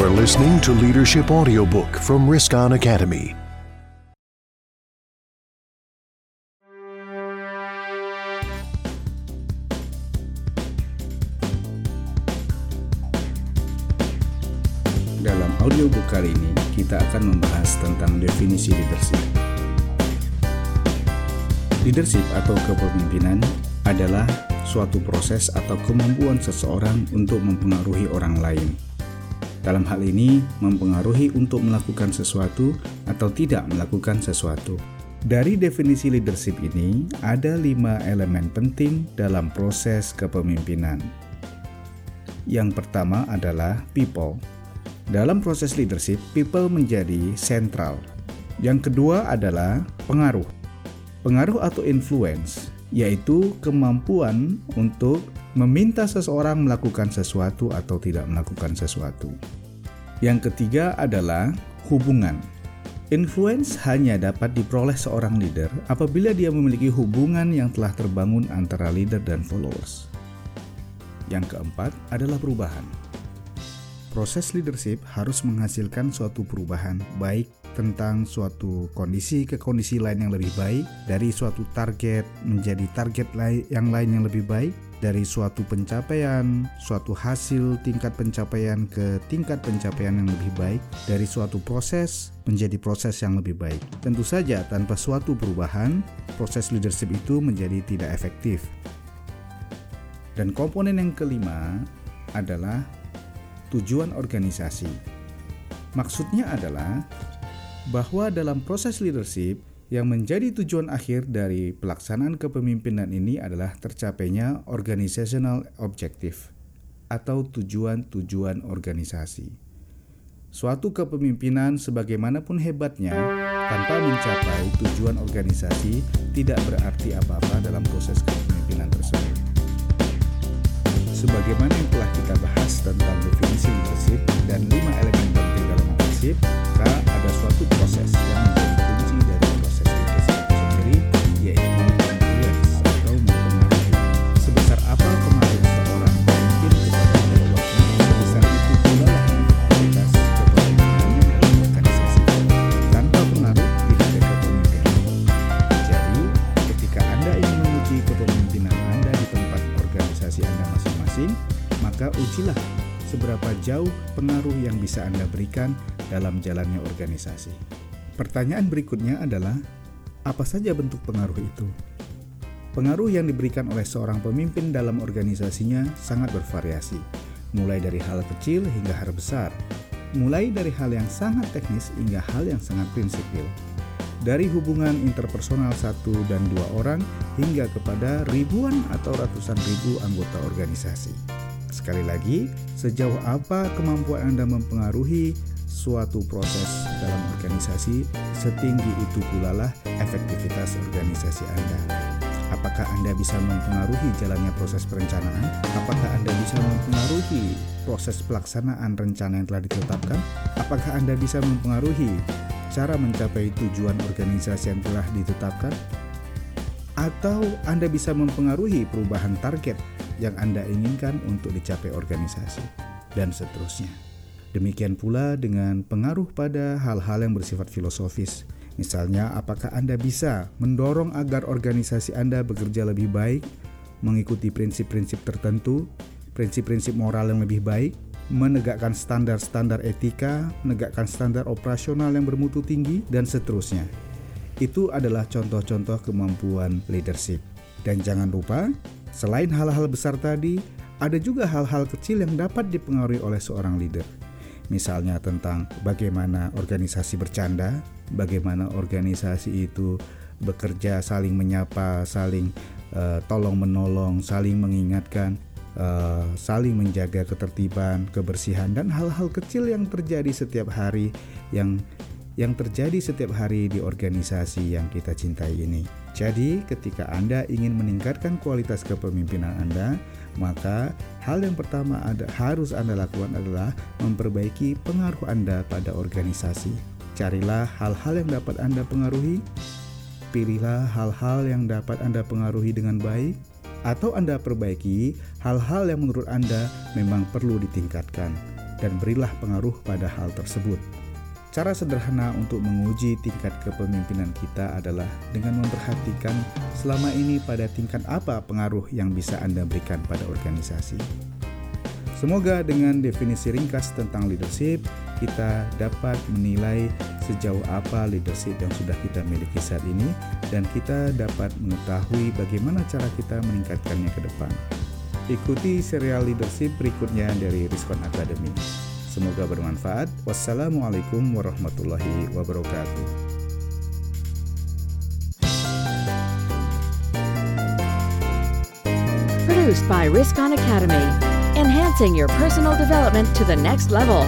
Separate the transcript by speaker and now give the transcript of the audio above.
Speaker 1: Are listening to Leadership Audiobook from Riscon Academy.
Speaker 2: Dalam audiobook kali ini, kita akan membahas tentang definisi leadership. Leadership atau kepemimpinan adalah suatu proses atau kemampuan seseorang untuk mempengaruhi orang lain. Dalam hal ini, mempengaruhi untuk melakukan sesuatu atau tidak melakukan sesuatu. Dari definisi leadership ini, ada lima elemen penting dalam proses kepemimpinan. Yang pertama adalah people. Dalam proses leadership, people menjadi sentral. Yang kedua adalah pengaruh. Pengaruh atau influence, yaitu kemampuan untuk meminta seseorang melakukan sesuatu atau tidak melakukan sesuatu. Yang ketiga adalah hubungan. Influence hanya dapat diperoleh seorang leader apabila dia memiliki hubungan yang telah terbangun antara leader dan followers. Yang keempat adalah perubahan. Proses leadership harus menghasilkan suatu perubahan, baik tentang suatu kondisi ke kondisi lain yang lebih baik, dari suatu target menjadi target yang lain yang lebih baik, dari suatu pencapaian, suatu hasil tingkat pencapaian ke tingkat pencapaian yang lebih baik, dari suatu proses menjadi proses yang lebih baik. Tentu saja, tanpa suatu perubahan, proses leadership itu menjadi tidak efektif. Dan komponen yang kelima adalah tujuan organisasi. Maksudnya adalah bahwa dalam proses leadership yang menjadi tujuan akhir dari pelaksanaan kepemimpinan ini adalah tercapainya organizational objective atau tujuan-tujuan organisasi. Suatu kepemimpinan sebagaimanapun hebatnya tanpa mencapai tujuan organisasi tidak berarti apa-apa dalam proses kepemimpinan tersebut. Sebagaimana yang telah kita bahas tentang definisi leadership dan lima elemen penting dalam leadership, maka ada suatu proses yang menjadi kunci dari proses leadership itu sendiri, yaitu influence atau mempengaruhi. Sebesar apa pengaruh seorang pemimpin kepada followersnya, sebesar itu pula lah kualitas kepemimpinannya dalam organisasi. Tanpa pengaruh tidak ada kepemimpinan. Jadi, ketika Anda ingin menguji kepemimpinan masing-masing, maka ujilah seberapa jauh pengaruh yang bisa Anda berikan dalam jalannya organisasi. Pertanyaan berikutnya adalah, apa saja bentuk pengaruh itu? Pengaruh yang diberikan oleh seorang pemimpin dalam organisasinya sangat bervariasi, mulai dari hal kecil hingga hal besar, mulai dari hal yang sangat teknis hingga hal yang sangat prinsipil. Dari hubungan interpersonal satu dan dua orang hingga kepada ribuan atau ratusan ribu anggota organisasi. Sekali lagi, sejauh apa kemampuan Anda mempengaruhi suatu proses dalam organisasi, setinggi itu pula lah efektivitas organisasi Anda. Apakah Anda bisa mempengaruhi jalannya proses perencanaan? Apakah Anda bisa mempengaruhi proses pelaksanaan rencana yang telah ditetapkan? Apakah Anda bisa mempengaruhi cara mencapai tujuan organisasi yang telah ditetapkan? Atau Anda bisa mempengaruhi perubahan target yang Anda inginkan untuk dicapai organisasi, dan seterusnya. Demikian pula dengan pengaruh pada hal-hal yang bersifat filosofis. Misalnya, apakah Anda bisa mendorong agar organisasi Anda bekerja lebih baik, mengikuti prinsip-prinsip tertentu, prinsip-prinsip moral yang lebih baik, menegakkan standar-standar etika, menegakkan standar operasional yang bermutu tinggi, dan seterusnya. Itu adalah contoh-contoh kemampuan leadership. Dan jangan lupa, selain hal-hal besar tadi, ada juga hal-hal kecil yang dapat dipengaruhi oleh seorang leader. Misalnya tentang bagaimana organisasi bercanda, bagaimana organisasi itu bekerja saling menyapa, saling uh, tolong-menolong, saling mengingatkan, uh, saling menjaga ketertiban, kebersihan dan hal-hal kecil yang terjadi setiap hari yang yang terjadi setiap hari di organisasi yang kita cintai ini. Jadi, ketika Anda ingin meningkatkan kualitas kepemimpinan Anda, maka hal yang pertama ada, harus Anda lakukan adalah memperbaiki pengaruh Anda pada organisasi. Carilah hal-hal yang dapat Anda pengaruhi, pilihlah hal-hal yang dapat Anda pengaruhi dengan baik, atau Anda perbaiki hal-hal yang menurut Anda memang perlu ditingkatkan. dan berilah pengaruh pada hal tersebut. Cara sederhana untuk menguji tingkat kepemimpinan kita adalah dengan memperhatikan selama ini pada tingkat apa pengaruh yang bisa Anda berikan pada organisasi. Semoga dengan definisi ringkas tentang leadership, kita dapat menilai sejauh apa leadership yang sudah kita miliki saat ini dan kita dapat mengetahui bagaimana cara kita meningkatkannya ke depan. Ikuti serial leadership berikutnya dari Riskon Academy. Semoga bermanfaat. Wassalamualaikum warahmatullahi wabarakatuh.
Speaker 3: Produced by Riskon Academy, enhancing your personal development to the next level.